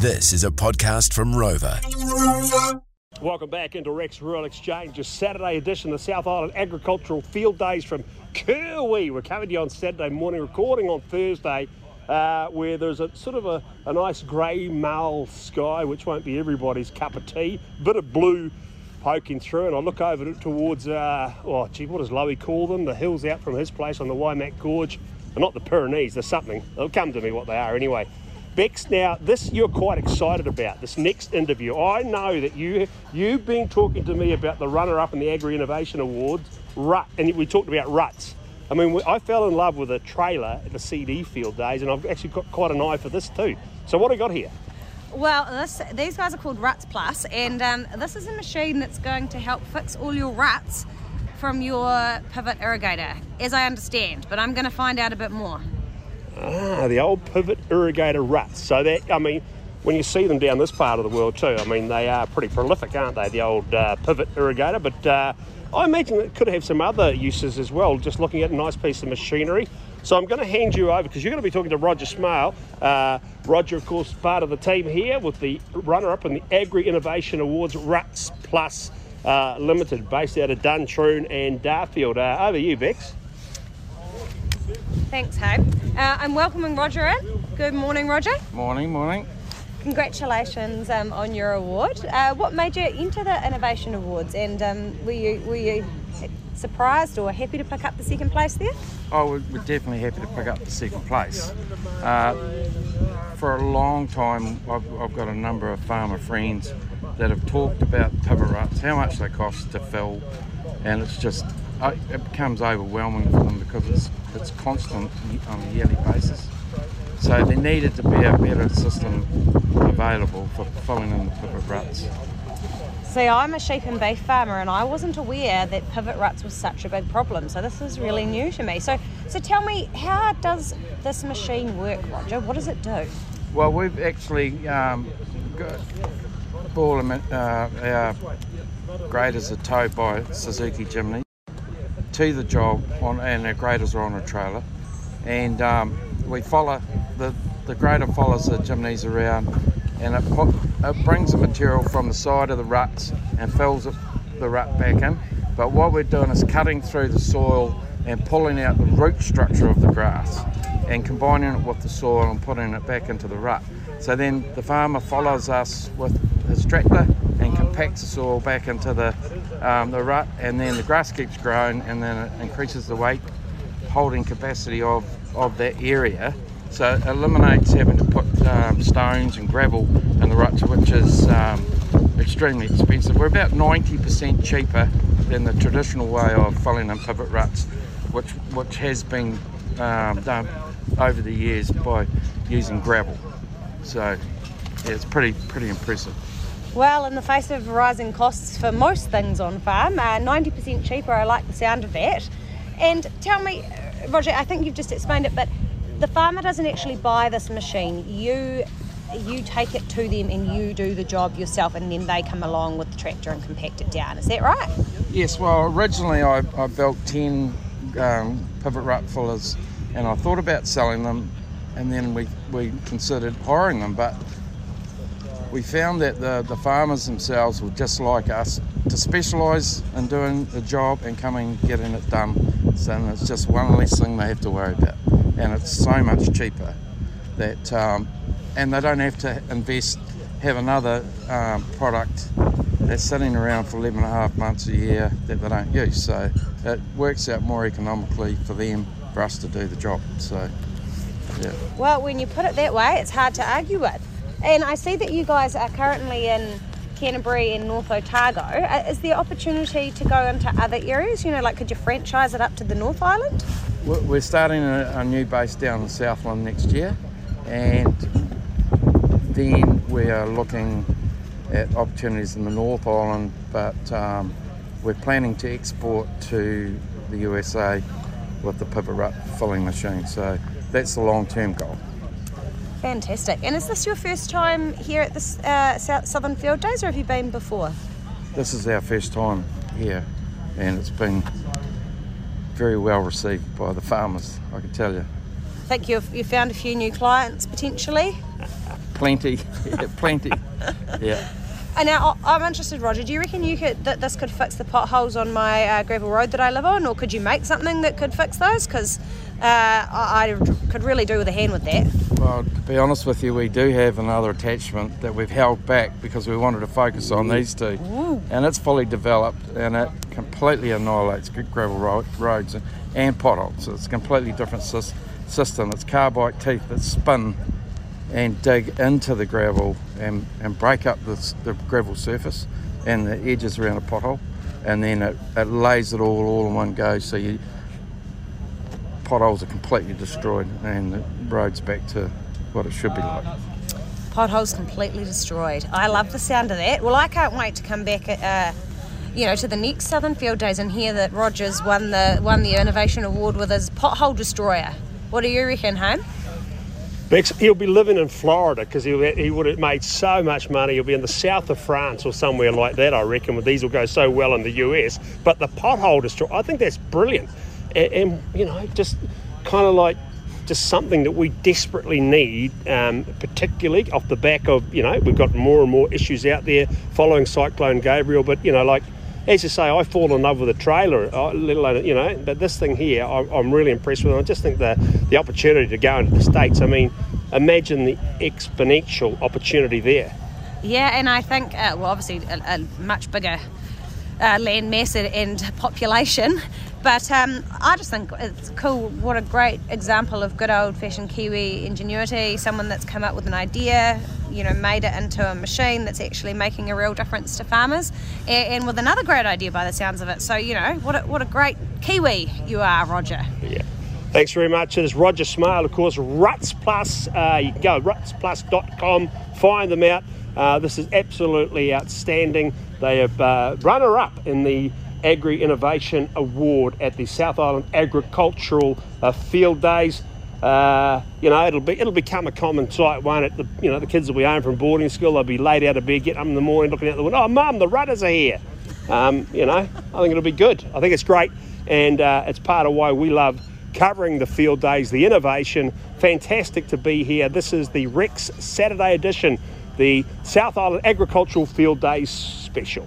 This is a podcast from Rover. Welcome back into Rex Rural Exchange, a Saturday edition of the South Island Agricultural Field Days from Kirwee. We're coming to you on Saturday morning, recording on Thursday, uh, where there's a sort of a, a nice grey male sky, which won't be everybody's cup of tea. Bit of blue poking through, and I look over towards, uh, oh, gee, what does Lowy call them? The hills out from his place on the Waimak Gorge. They're not the Pyrenees, there's something. It'll come to me what they are anyway. Bex, now this you're quite excited about this next interview. I know that you you've been talking to me about the runner-up in the Agri Innovation Awards, rut, and we talked about ruts. I mean, I fell in love with a trailer at the CD Field Days, and I've actually got quite an eye for this too. So what I got here? Well, this, these guys are called Ruts Plus, and um, this is a machine that's going to help fix all your ruts from your pivot irrigator, as I understand. But I'm going to find out a bit more. Ah, the old pivot irrigator ruts. So that, I mean, when you see them down this part of the world too, I mean, they are pretty prolific, aren't they? The old uh, pivot irrigator. But uh, I imagine it could have some other uses as well, just looking at a nice piece of machinery. So I'm going to hand you over because you're going to be talking to Roger Smale. Uh, Roger, of course, part of the team here with the runner-up in the Agri Innovation Awards Ruts Plus uh, Limited, based out of Duntroon and Darfield. Uh, over you, Bex. Thanks, Hope. Uh, I'm welcoming Roger in. Good morning, Roger. Morning, morning. Congratulations um, on your award. Uh, what made you enter the Innovation Awards, and um, were you were you surprised or happy to pick up the second place there? Oh, we're definitely happy to pick up the second place. Uh, for a long time, I've, I've, got a number of farmer friends that have talked about pivot ruts, how much they cost to fill, and it's just it becomes overwhelming for them because it's it's constant on a yearly basis. So there needed to be a better system available for filling in the pivot ruts. See, I'm a sheep and beef farmer, and I wasn't aware that pivot ruts was such a big problem. So this is really new to me. So, so tell me, how does this machine work, Roger? What does it do? Well, we've actually um, got uh, our graders are towed by Suzuki Jimny to the job on, and our graders are on a trailer, and um, we follow the the grader follows the Jimneys around, and it, put, it brings the material from the side of the ruts and fills the rut back in. But what we're doing is cutting through the soil and pulling out the root structure of the grass and combining it with the soil and putting it back into the rut. So then the farmer follows us with his tractor and compacts the soil back into the, um, the rut and then the grass keeps growing and then it increases the weight holding capacity of, of that area so it eliminates having to put um, stones and gravel in the ruts which is um, extremely expensive. We're about 90% cheaper than the traditional way of filling in pivot ruts which, which has been um, done over the years by using gravel. So yeah, it's pretty pretty impressive. Well, in the face of rising costs for most things on farm, uh, 90% cheaper, I like the sound of that. And tell me, Roger, I think you've just explained it, but the farmer doesn't actually buy this machine. You you take it to them and you do the job yourself, and then they come along with the tractor and compact it down. Is that right? Yes. Well, originally I, I built 10 um, pivot rut fillers, and I thought about selling them, and then we, we considered hiring them, but we found that the, the farmers themselves were just like us to specialise in doing the job and coming getting it done. So it's just one less thing they have to worry about, and it's so much cheaper that, um, and they don't have to invest, have another um, product that's sitting around for 11 and a half months a year that they don't use. So it works out more economically for them for us to do the job. So, yeah. Well, when you put it that way, it's hard to argue with. And I see that you guys are currently in Canterbury and North Otago. Uh, is there opportunity to go into other areas? You know, like could you franchise it up to the North Island? We're starting a, a new base down in Southland next year, and then we are looking at opportunities in the North Island, but um, we're planning to export to the USA with the pivot rut filling machine. So that's the long term goal. Fantastic. And is this your first time here at the uh, Southern Field Days, or have you been before? This is our first time here, and it's been very well received by the farmers, I can tell you. I think you've you found a few new clients potentially. plenty, yeah, plenty. Yeah. And now I- I'm interested, Roger. Do you reckon you could that this could fix the potholes on my uh, gravel road that I live on, or could you make something that could fix those? Because uh, I, I could really do with a hand with that. Well, to be honest with you, we do have another attachment that we've held back because we wanted to focus on these two. And it's fully developed and it completely annihilates gravel ro- roads and, and potholes. So it's a completely different sys- system. It's carbide teeth that spin and dig into the gravel and, and break up the, the gravel surface and the edges around a pothole. And then it, it lays it all all in one go so you potholes are completely destroyed and the road's back to what it should be like. Potholes completely destroyed. I love the sound of that. Well, I can't wait to come back. Uh, you know, to the next Southern Field Days and hear that Rogers won the won the innovation award with his pothole destroyer. What do you reckon, home? Bex, he'll be living in Florida because he, he would have made so much money. He'll be in the south of France or somewhere like that, I reckon, where these will go so well in the US. But the pothole destroy, I think that's brilliant. And, you know, just kind of like just something that we desperately need, um, particularly off the back of, you know, we've got more and more issues out there following Cyclone Gabrielle. But, you know, like, as you say, I fall in love with a trailer, uh, let alone, you know, but this thing here, I, I'm really impressed with. I just think the, the opportunity to go into the States, I mean, imagine the exponential opportunity there. Yeah, and I think, uh, well, obviously, a, a much bigger uh, land mass and population, but um, I just think it's cool. What a great example of good old fashioned Kiwi ingenuity, someone that's come up with an idea, you know, made it into a machine that's actually making a real difference to farmers, and, and with another great idea by the sounds of it. So, you know, what a, what a great Kiwi you are, Roger. Yeah. Thanks very much. It is Roger Smale, of course, Ruts Plus. Uh, you can go rutsplus.com, find them out. Uh, this is absolutely outstanding. They have uh, runner up in the Agri Innovation Award at the South Island Agricultural uh, Field Days. Uh, you know, it'll be it'll become a common sight, won't it? The, you know, the kids will be home from boarding school. They'll be laid out of bed, getting up in the morning, looking out the window. Oh, mum, the rudders are here. Um, you know, I think it'll be good. I think it's great, and uh, it's part of why we love covering the field days, the innovation. Fantastic to be here. This is the Rex Saturday edition, the South Island Agricultural Field Days special.